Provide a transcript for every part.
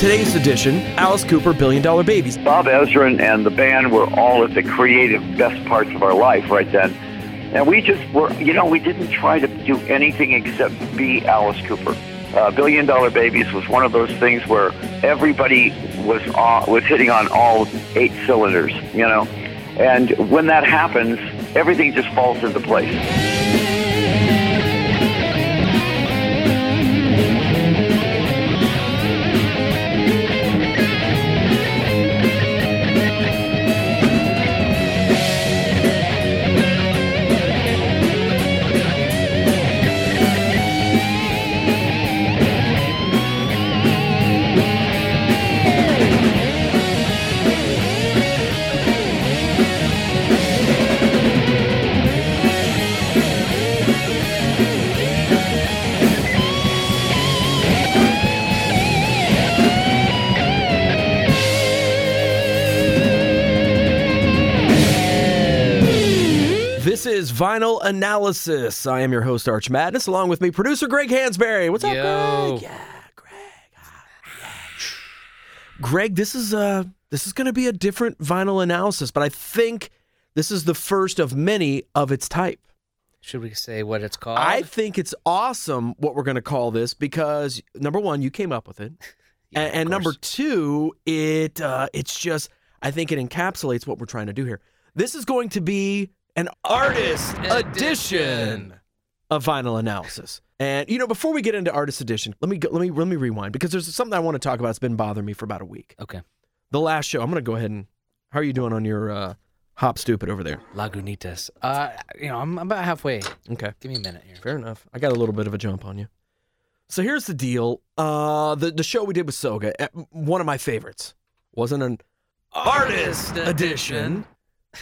today's edition, Alice Cooper Billion Dollar Babies. Bob Ezrin and the band were all at the creative best parts of our life right then. And we just were, you know, we didn't try to do anything except be Alice Cooper. Uh, Billion Dollar Babies was one of those things where everybody was on, was hitting on all eight cylinders, you know. And when that happens, everything just falls into place. Vinyl Analysis. I am your host, Arch Madness, along with me, producer Greg Hansberry. What's up, Greg? Yeah, Greg. Ah, yeah. Greg, this is uh this is gonna be a different vinyl analysis, but I think this is the first of many of its type. Should we say what it's called? I think it's awesome what we're gonna call this because number one, you came up with it. Yeah, and, and number two, it uh, it's just I think it encapsulates what we're trying to do here. This is going to be an artist edition of vinyl analysis. And you know, before we get into artist edition, let me go, let me let me rewind because there's something I want to talk about. that's been bothering me for about a week. Okay. The last show. I'm going to go ahead and how are you doing on your uh, Hop Stoopid over there? Lagunitas. Uh, you know, I'm about halfway. Okay. Give me a minute here. Fair enough. I got a little bit of a jump on you. So here's the deal. Uh, the the show we did with Soga, eh, one of my favorites, wasn't an artist edition,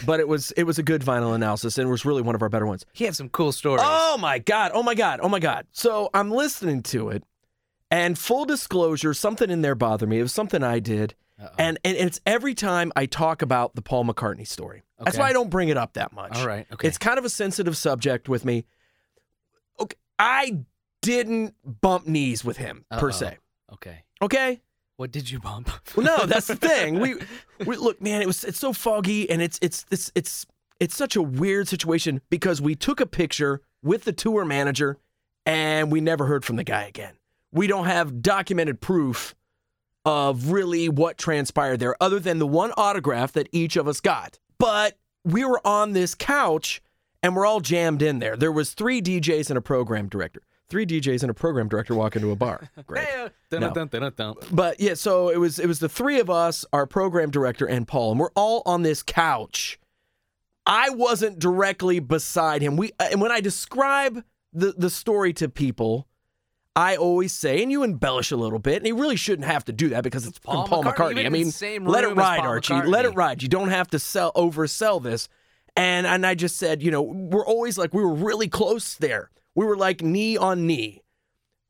but it was it was a good vinyl analysis and it was really one of our better ones. He had some cool stories. Oh my god! Oh my god! Oh my god! So I'm listening to it, and full disclosure, something in there bothered me. It was something I did, and and it's every time I talk about the Paul McCartney story. That's Okay. why I don't bring it up that much. All right. Okay. It's kind of a sensitive subject with me. Okay, I didn't bump knees with him per Uh-oh. se. okay. Okay. What did you bump? Well, no, that's the thing. We, we look, man. It was it's so foggy, and it's it's it's it's it's such a weird situation because we took a picture with the tour manager, and we never heard from the guy again. We don't have documented proof of really what transpired there, other than the one autograph that each of us got. But we were on this couch, and we're all jammed in there. There was three DJs and a program director. Three DJs and a program director walk into a bar. Great. No. dun, dun. But yeah, so it was it was the three of us, our program director and Paul, and we're all on this couch. I wasn't directly beside him. We uh, and when I describe the the story to people, I always say, and you embellish a little bit, and you really shouldn't have to do that because it's Paul Paul, Paul McCartney. McCartney. I mean, let it ride, Archie. Let it ride. You don't have to sell oversell this. And and I just said, you know, we're always like we were really close there. We were like knee on knee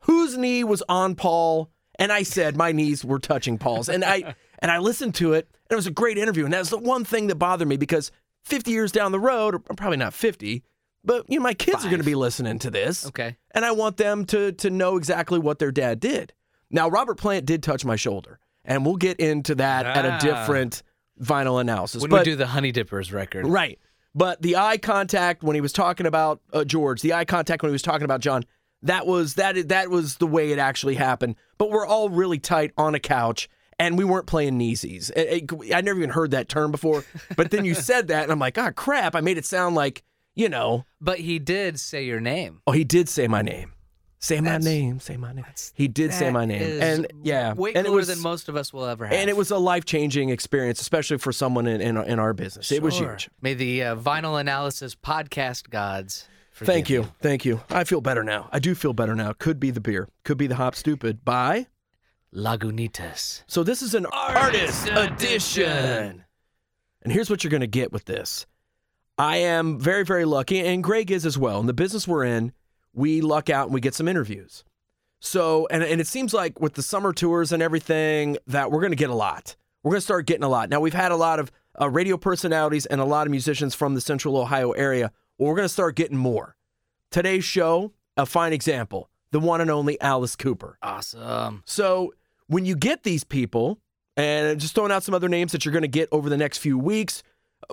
whose knee was on Paul? And I said my knees were touching Paul's. And I and I listened to it, and it was a great interview. And that's the one thing that bothered me because 50 years down the road, or probably not 50, but you know, my kids are going to be listening to this. Okay. And I want them to to know exactly what their dad did. Now, Robert Plant did touch my shoulder, and we'll get into that at a Ah. different vinyl analysis. When but, we do the Honeydrippers record. Right. But the eye contact when he was talking about uh, George, the eye contact when he was talking about John, that was that that was the way it actually happened. But we're all really tight on a couch, and we weren't playing kneesies. It- it- I never even heard that term before. But then you said that, and I'm like, ah, crap! I made it sound like you know. But he did say your name. Oh, he did say my name. Say my That's- name. Say my name. He did say my name, and yeah, way and it cooler was than most of us will ever have. and it was a life changing experience, especially for someone in in, in our business. It was Sure. huge. May the uh, vinyl analysis podcast gods. Thank you. Thank you. I feel better now. I do feel better now. Could be the beer. Could be the Hop Stoopid. Bye. Lagunitas. So this is an artist, edition. And here's what you're going to get with this. I am very, very lucky, and Greg is as well. In the business we're in, we luck out and we get some interviews. So, and, and it seems like with the summer tours and everything, that we're going to get a lot. We're going to start getting a lot. Now, we've had a lot of uh, radio personalities and a lot of musicians from the central Ohio area. Well, we're going to start getting more. Today's show, a fine example the one and only Alice Cooper. Awesome. So when you get these people, and just throwing out some other names that you're going to get over the next few weeks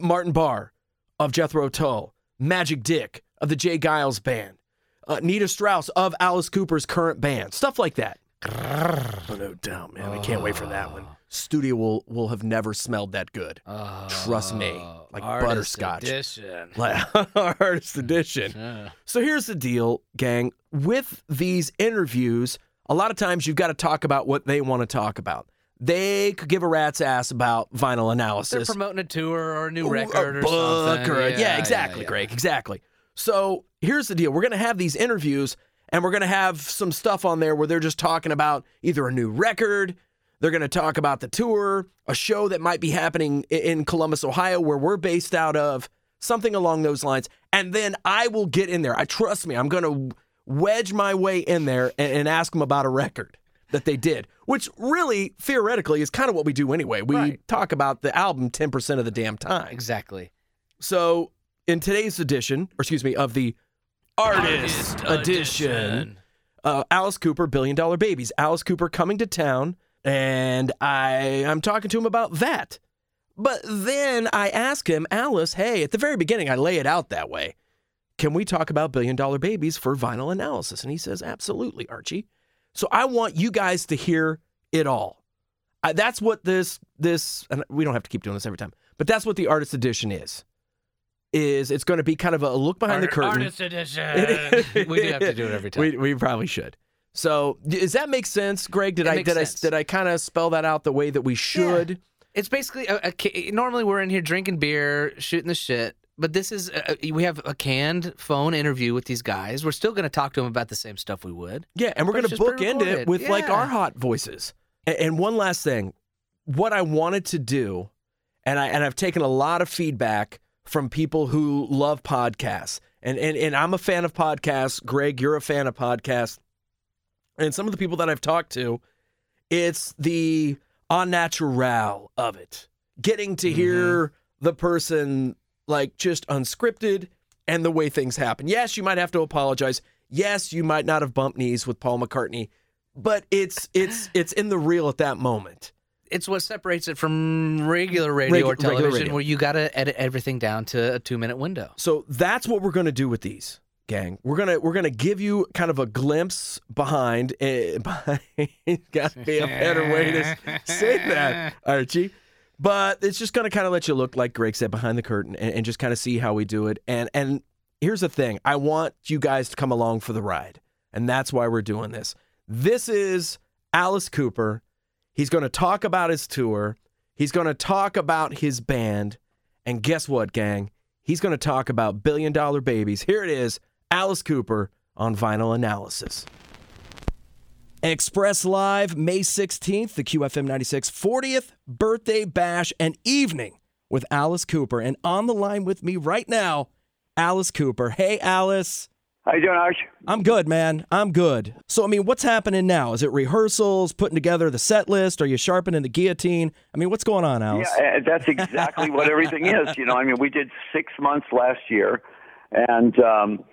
Martin Barre of Jethro Tull, Magic Dick of the J. Geils Band, uh, Nita Strauss of Alice Cooper's current band, stuff like that. Oh, no doubt, man. I can't wait for that one. Ah. Studio will will have never smelled that good. Ah. Trust me, like Artist butterscotch. Edition. Like artist mm-hmm. edition. Yeah. So here's the deal, gang. With these interviews, a lot of times you've got to talk about what they want to talk about. They could give a rat's ass about vinyl analysis. They're promoting a tour or a new record a or book something. or a- yeah, exactly, yeah. Greg, exactly. So here's the deal: we're gonna have these interviews, and we're gonna have some stuff on there where they're just talking about either a new record, they're gonna talk about the tour, a show that might be happening in Columbus, Ohio, where we're based out of, something along those lines, and then I will get in there. I trust me, I'm gonna wedge my way in there and, and ask them about a record. That they did, which really theoretically is kind of what we do anyway. We Right. talk about the album 10% of the damn time. Exactly. So, in today's edition, or excuse me, of the Artist, edition, uh, Alice Cooper, Billion Dollar Babies. Alice Cooper coming to town, and I I'm talking to him about that. But then I ask him, Alice, hey, at the very beginning, I lay it out that way. Can we talk about Billion Dollar Babies for vinyl analysis? And he says, absolutely, Archie. So I want you guys to hear it all. I, that's what this this and we don't have to keep doing this every time, but that's what the artist edition is. Is it's going to be kind of a look behind the curtain. Artist edition. we do have to do it every time. We, we probably should. So does that make sense, Greg? Did It I did sense. I did I kind of spell that out the way that we should? Yeah. It's basically uh, a, a normally we're in here drinking beer, shooting the shit, but this is a, we have a canned phone interview with these guys. We're still going to talk to them about the same stuff we would. Yeah, and we're going to bookend it with like our hot voices. And, and one last thing, what I wanted to do, and I and I've taken a lot of feedback from people who love podcasts, and and and I'm a fan of podcasts. Greg, you're a fan of podcasts, and some of the people that I've talked to, it's the unnatural of it, getting to mm-hmm. hear the person like just unscripted and the way things happen. Yes, you might have to apologize. Yes, you might not have bumped knees with Paul McCartney, but it's it's it's in the real at that moment. It's what separates it from regular radio Regu- or television, radio. where you got to edit everything down to a two minute window. So that's what we're going to do with these, gang. We're gonna we're gonna give you kind of a glimpse behind. Uh, behind got to be a better way to say that, Archie. But it's just gonna kind of let you look, like Greg said, behind the curtain, and, and just kind of see how we do it. And and here's the thing: I want you guys to come along for the ride, and that's why we're doing this. This is Alice Cooper. He's going to talk about his tour. He's going to talk about his band. And guess what, gang? He's going to talk about billion dollar babies. Here it is Alice Cooper on vinyl analysis. Express Live, May 16th, the QFM 96 40th birthday bash and evening with Alice Cooper. And on the line with me right now, Alice Cooper. Hey, Alice. How you doing, Arch? I'm good, man. I'm good. So, I mean, what's happening now? Is it rehearsals, putting together the set list? Are you sharpening the guillotine? I mean, what's going on, Alice? Yeah, uh, that's exactly what everything is. You know, I mean, we did six months last year, and um,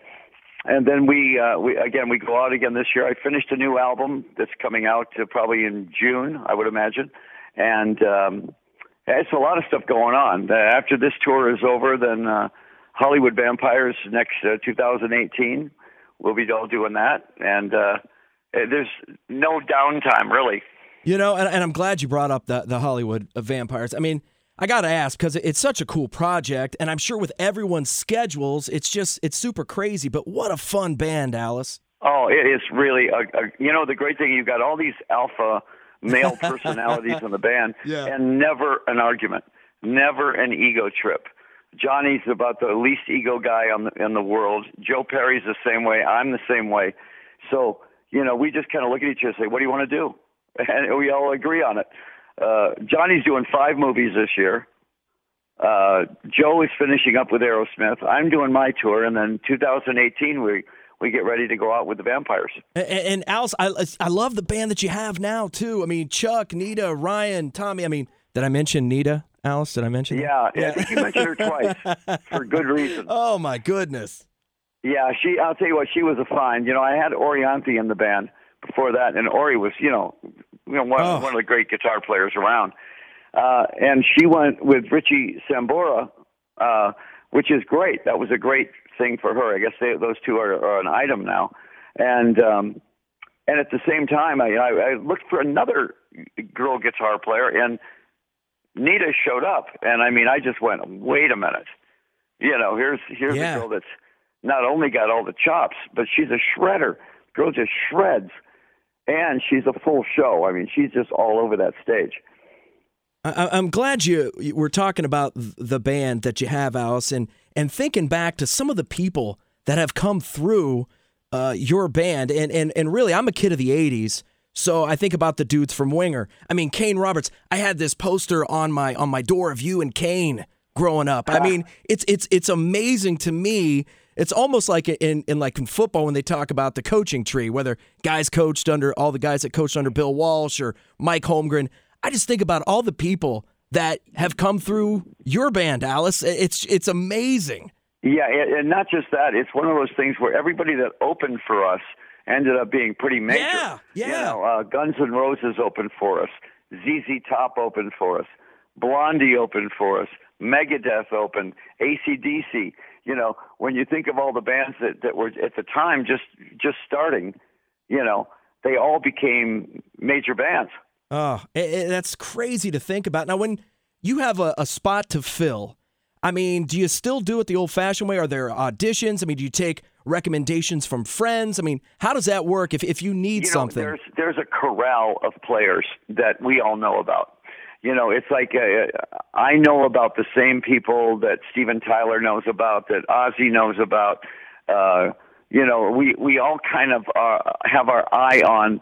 and then we uh, we again we go out again this year. I finished a new album that's coming out uh, probably in June, I would imagine, and um, it's a lot of stuff going on. Uh, after this tour is over, then uh, Hollywood Vampires next uh, 2018. We'll be all doing that, and uh, there's no downtime really. You know, and, and I'm glad you brought up the, the Hollywood uh, vampires. I mean, I got to ask because it's such a cool project, and I'm sure with everyone's schedules, it's just, it's super crazy. But what a fun band, Alice. Oh, it is really a, a you know the great thing you've got all these alpha male personalities in the band Yeah. and never an argument, never an ego trip. Johnny's about the least ego guy on the, in the world. Joe Perry's the same way. I'm the same way. So, you know, we just kind of look at each other and say, "What do you want to do?" And we all agree on it. Uh, Johnny's doing five movies this year. Uh, Joe is finishing up with Aerosmith. I'm doing my tour, and then 2018 we we get ready to go out with the Vampires. And, and Alice, I, I love the band that you have now, too. I mean, Chuck, Nita, Ryan, Tommy. I mean, did I mention Nita, Alice? Did I mention that? Yeah, I think you mentioned her twice for good reason. Oh, my goodness. Yeah, she. I'll tell you what, she was a find. You know, I had Orianthi in the band before that, and Ori was, you know, you know, one, Oh. one of the great guitar players around. Uh, and she went with Richie Sambora, uh, which is great. That was a great thing for her. I guess they, those two are, are an item now. And um, and at the same time, I, I, I looked for another girl guitar player, and Nita showed up. And I mean, I just went, wait a minute. You know, here's here's Yeah. a girl that's not only got all the chops, but she's a shredder. Girl just shreds, and she's a full show. I mean, she's just all over that stage. I, I'm glad you, you were talking about the band that you have, Alice, and, and thinking back to some of the people that have come through uh, your band. And, and, and really, I'm a kid of the 80s. So I think about the dudes from Winger. I mean, Kane Roberts. I had this poster on my on my door of you and Kane growing up. I mean, it's it's it's amazing to me. It's almost like in in like in football when they talk about the coaching tree, whether guys coached under all the guys that coached under Bill Walsh or Mike Holmgren. I just think about all the people that have come through your band, Alice. It's it's amazing. Yeah, and and not just that. It's one of those things where everybody that opened for us ended up being pretty major. Yeah, yeah. You know, uh, Guns N' Roses opened for us. ZZ Top opened for us. Blondie opened for us. Megadeth opened. ACDC. You know, when you think of all the bands that, that were at the time just just starting, you know, they all became major bands. Oh, i- i- that's crazy to think about. Now, when you have a, a spot to fill, I mean, do you still do it the old fashioned way? Are there auditions? I mean, do you take recommendations from friends? I mean, how does that work if, if you need you know, something? There's there's a corral of players that we all know about. You know, it's like uh, I know about the same people that Steven Tyler knows about, that Ozzy knows about. Uh, you know, we we all kind of uh, have our eye on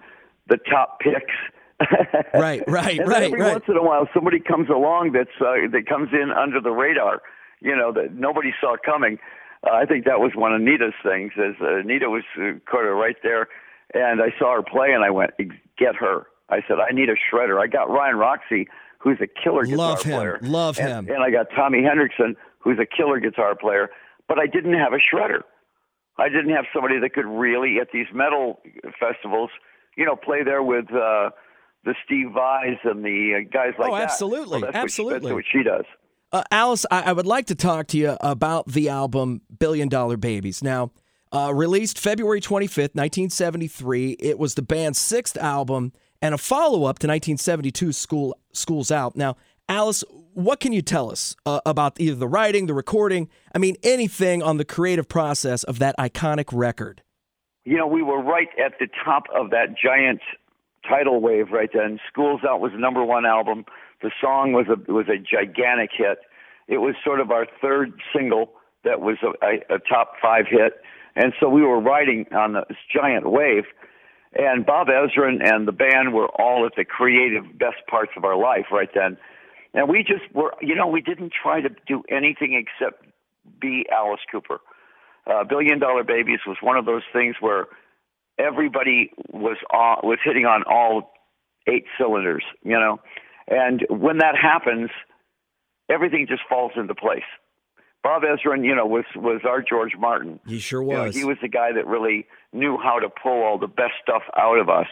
the top picks. Right, right, and right, Every right. once in a while, somebody comes along that's uh, that comes in under the radar. You know that nobody saw coming. Uh, I think that was one of Nita's things. Is uh, Nita was uh, kind of right there, and I saw her play, and I went, "Get her." I said, "I need a shredder." I got Ryan Roxie, who's a killer guitar Love him, player. love and, him. And I got Tommy Henriksen, who's a killer guitar player. But I didn't have a shredder. I didn't have somebody that could really at these metal festivals, you know, play there with uh, the Steve Vais and the uh, guys like Oh, that. absolutely, Well, that's absolutely. What she, that's what she does. Uh, Alice, I, I would like to talk to you about the album Billion Dollar Babies. Now, uh, released February 25th, 1973, it was the band's sixth album and a follow up to 1972's School, School's Out. Now, Alice, what can you tell us uh, about either the writing, the recording, I mean, anything on the creative process of that iconic record? You know, we were right at the top of that giant tidal wave right then. Schools Out was the number one album. The song was a was a gigantic hit. It was sort of our third single that was a, a, a top five hit, and so we were riding on this giant wave. And Bob Ezrin and the band were all at the creative best parts of our life right then. And we just were, you know, we didn't try to do anything except be Alice Cooper. Uh, Billion Dollar Babies was one of those things where everybody was on, was hitting on all eight cylinders, you know. And when that happens, everything just falls into place. Bob Ezrin, you know, was was our George Martin. He sure You know, was. he was the guy that really knew how to pull all the best stuff out of us.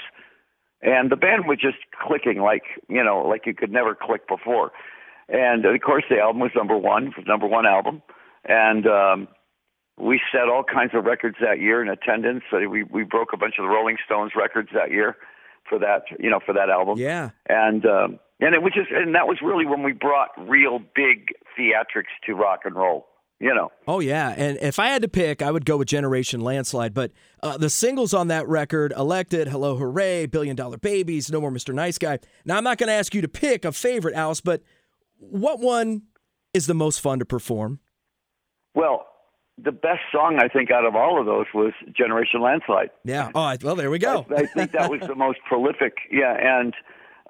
And the band was just clicking like, you know, like you could never click before. And of course, the album was number one, it was number one album. And um, we set all kinds of records that year in attendance. So we, we broke a bunch of the Rolling Stones records that year for that, you know, for that album yeah. and um, and it was just and that was really when we brought real big theatrics to rock and roll. You know, Oh yeah, and if I had to pick, I would go with Generation Landslide. But uh, the singles on that record: "Elected," "Hello Hooray," "Billion Dollar Babies," "No More Mr. Nice Guy." Now I'm not going to ask you to pick a favorite, Alice, but what one is the most fun to perform? well, the best song I think out of all of those was Generation Landslide. Yeah. Oh, well, there we go. I think that was the most prolific. Yeah, and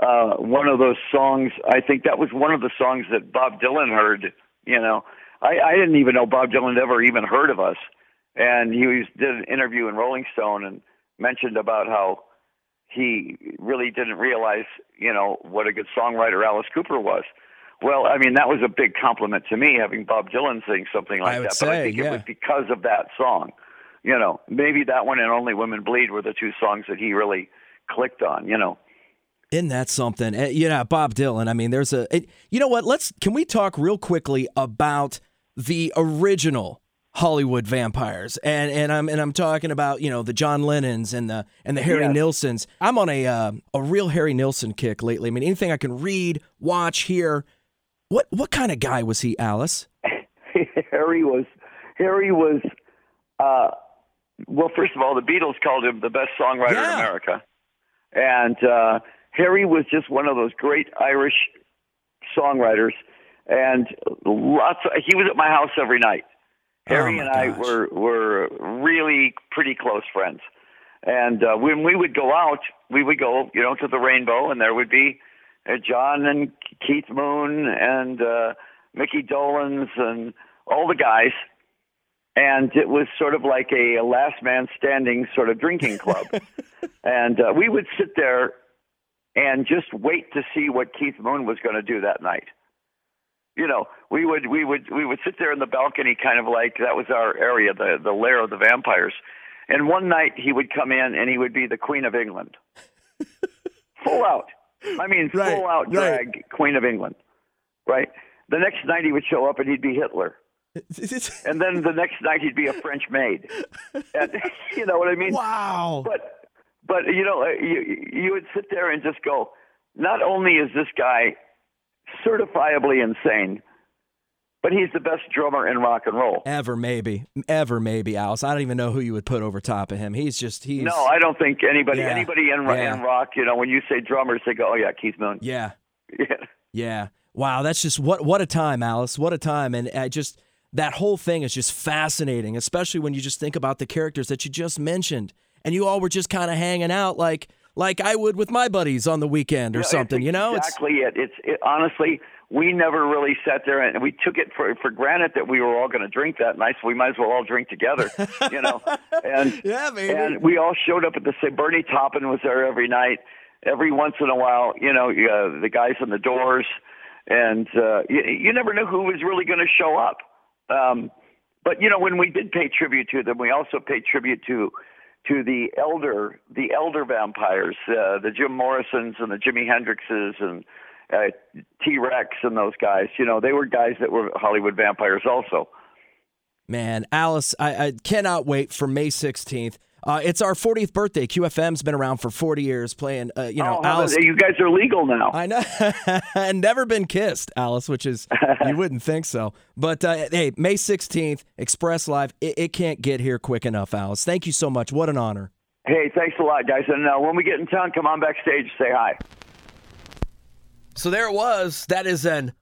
uh, one of those songs. I think that was one of the songs that Bob Dylan heard. You know, I, I didn't even know Bob Dylan had ever even heard of us, and he was, did an interview in Rolling Stone and mentioned about how he really didn't realize, you know, what a good songwriter Alice Cooper was. Well, I mean, that was a big compliment to me having Bob Dylan sing something like that. but I think yeah. it was because of that song. You know, maybe that one and Only Women Bleed were the two songs that he really clicked on, you know. Isn't that something? Uh, you know, Bob Dylan. I mean, there's a. It, you know what? Let's. Can we talk real quickly about the original Hollywood vampires? And and I'm and I'm talking about you know the John Lennons and the and the Harry Yes. Nilssons. I'm on a uh, a real Harry Nilsson kick lately. I mean, anything I can read, watch, hear. What what kind of guy was he, Alice? Harry was Harry was uh, well. First of all, the Beatles called him the best songwriter Yeah. in America, and uh, Harry was just one of those great Irish songwriters. And lots. Of, he was at my house every night. Harry Oh, and I gosh. were were really pretty close friends. And uh, when we would go out, we would go, you know, to the Rainbow, and there would be uh, John and Keith Moon and uh, Micky Dolenz and all the guys. And it was sort of like a, last man standing sort of drinking club. and uh, we would sit there and just wait to see what Keith Moon was going to do that night. You know, we would we would we would sit there in the balcony, kind of like that was our area, the the lair of the vampires. And one night he would come in and he would be the Queen of England, full out. I mean, Right, full out right. drag Queen of England, right? The next night he would show up and he'd be Hitler, and then the next night he'd be a French maid. And, you know what I mean? wow. But but you know uh, you you would sit there and just go. Not only is this guy certifiably insane, but he's the best drummer in rock and roll. Ever maybe, ever maybe, Alice. I don't even know who you would put over top of him. He's just he's. No, I don't think anybody Yeah, anybody in, yeah. in rock. You know, when you say drummers, they go, "Oh yeah, Keith Moon." Yeah, Yeah. yeah. Wow, that's just what what a time, Alice. What a time, and I just that whole thing is just fascinating, especially when you just think about the characters that you just mentioned, and you all were just kind of hanging out like like I would with my buddies on the weekend or Yeah, something. You know, It's- exactly it. It's it, honestly, we never really sat there and we took it for for granted that we were all going to drink that night, so we might as well all drink together, you know. And Yeah, baby. and we all showed up at the same. Bernie Taupin was there every night. Every once in a while, you know, uh, the guys on the doors, and uh, you, you never knew who was really going to show up. Um, but you know, when we did pay tribute to them, we also paid tribute to to the elder the elder vampires, uh, the Jim Morrisons and the Jimi Hendrixes and uh, T Rex and those guys. You know, they were guys that were Hollywood vampires also. Man, Alice, I, I cannot wait for May 16th. Uh, it's our 40th birthday. QFM's been around for 40 years playing, uh, you know, oh, Alice. you guys are legal now. I know. and never been kissed, Alice, which is, you wouldn't think so. But uh, hey, May 16th, Express Live, it, it can't get here quick enough, Alice. Thank you so much. What an honor. Hey, thanks a lot, guys. And uh, when we get in town, come on backstage, say hi. So there it was. That is an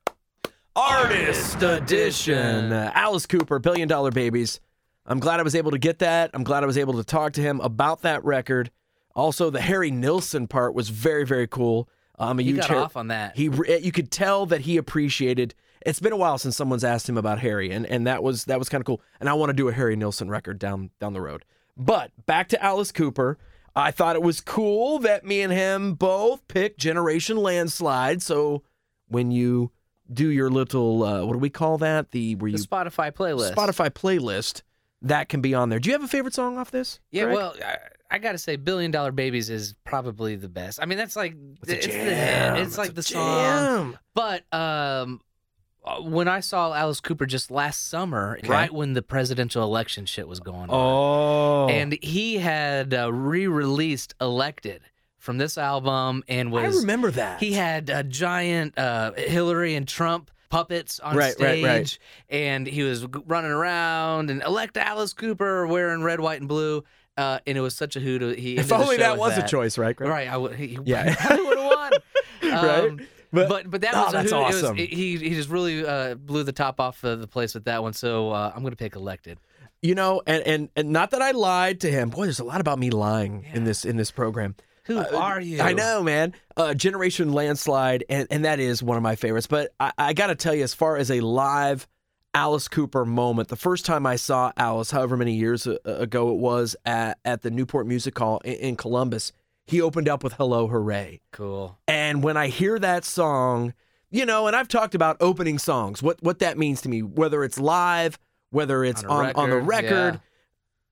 artist edition. Uh, Alice Cooper, Billion Dollar Babies. I'm glad I was able to get that. I'm glad I was able to talk to him about that record. Also, the Harry Nilsson part was very, very cool. I'm a huge got Har- off on that. He, you could tell that he appreciated. It's been a while since someone's asked him about Harry, and, and that was that was kind of cool. And I want to do a Harry Nilsson record down down the road. But back to Alice Cooper. I thought it was cool that me and him both picked Generation Landslide. So when you do your little uh, what do we call that? The where the you Spotify playlist. Spotify playlist that can be on there. Do you have a favorite song off this? Yeah, Greg? well, I, I got to say, Billion Dollar Babies is probably the best. I mean, that's like It's it's, the jam. It's, It's like the song. But um, uh, when I saw Alice Cooper just last summer, right when the presidential election shit was going on, Oh, and he had uh, re-released "Elected" from this album, and was I remember that. he had a giant uh, Hillary and Trump puppets on Right, right, stage, right. and he was running around and elect Alice Cooper wearing red, white, and blue. Uh, and it was such a hoot. He if only that was that. a choice, right? Greg? Right, I would. He, Yeah. I would have won. Right? Um, But- but, but that Oh, was a that's hoot. It was- awesome. he he just really uh, blew the top off of the place with that one. So uh, I'm gonna pick elected. You know, and, and and not that I lied to him. Boy, there's a lot about me lying in this in this program. Who uh, are you? I know, man. Uh, Generation Landslide, and, and that is one of my favorites. But I, I got to tell you, as far as a live Alice Cooper moment, the first time I saw Alice, however many years uh, uh, ago it was, at, at the Newport Music Hall in, in Columbus, he opened up with Hello Hooray. Cool. And when I hear that song, you know, and I've talked about opening songs, what what that means to me, whether it's live, whether it's On on, a on, the record, record.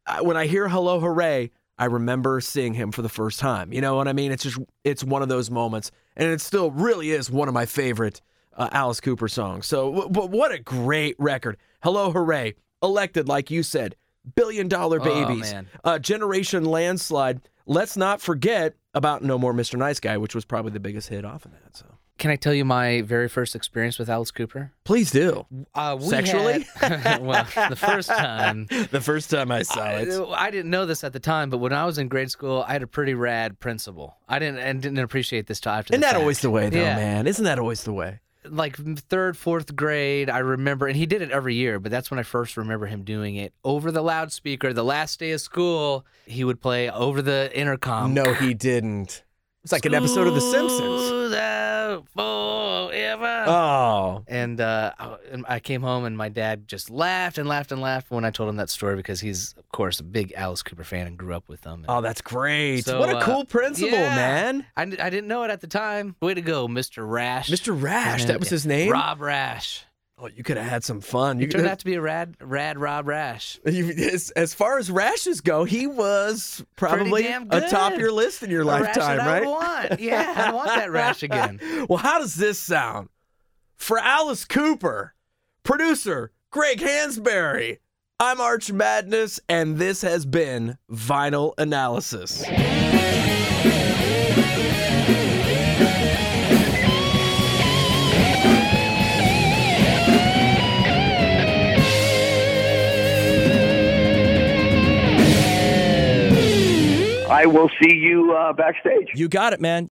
I- when I hear Hello Hooray, I remember seeing him for the first time. You know what I mean? It's just it's one of those moments, and it still really is one of my favorite uh, Alice Cooper songs. So, but what a great record! Hello, hooray! Elected, like you said, billion dollar babies, man. uh, generation landslide. Let's not forget about No More Mr. Nice Guy, which was probably the biggest hit off of that. So, Can I tell you my very first experience with Alice Cooper? please do. Uh, Sexually? had- well, the first time. The first time I saw I, I didn't know this at the time, but when I was in grade school, I had a pretty rad principal. I didn't and didn't appreciate this till after. Isn't that fact. always the way, though, Yeah. man? Isn't that always the way? Like third, fourth grade, I remember, and he did it every year. But that's when I first remember him doing it over the loudspeaker. The last day of school, he would play over the intercom. No, he didn't. It's like an episode of The Simpsons. School's forever. Oh, And uh, I- came home and my dad just laughed and laughed and laughed when I told him that story because he's, of course, a big Alice Cooper fan and grew up with them. oh, that's great. So, what a uh, cool principal, yeah. man. I, I didn't know it at the time. Way to go, Mr. Rash. Mr. Rash, that was his name. Rob Rash. Oh, you could have had some fun. You He turned out to be a rad, rad Rob Rash. you, as, as far as rashes go, he was probably damn atop your list in your A lifetime, right? I want. Yeah, I want that rash again. well, how does this sound? For Alice Cooper, producer Greg Hansberry, I'm Arch Madness, and this has been Vinyl Analysis. I will see you uh, backstage. You got it, man.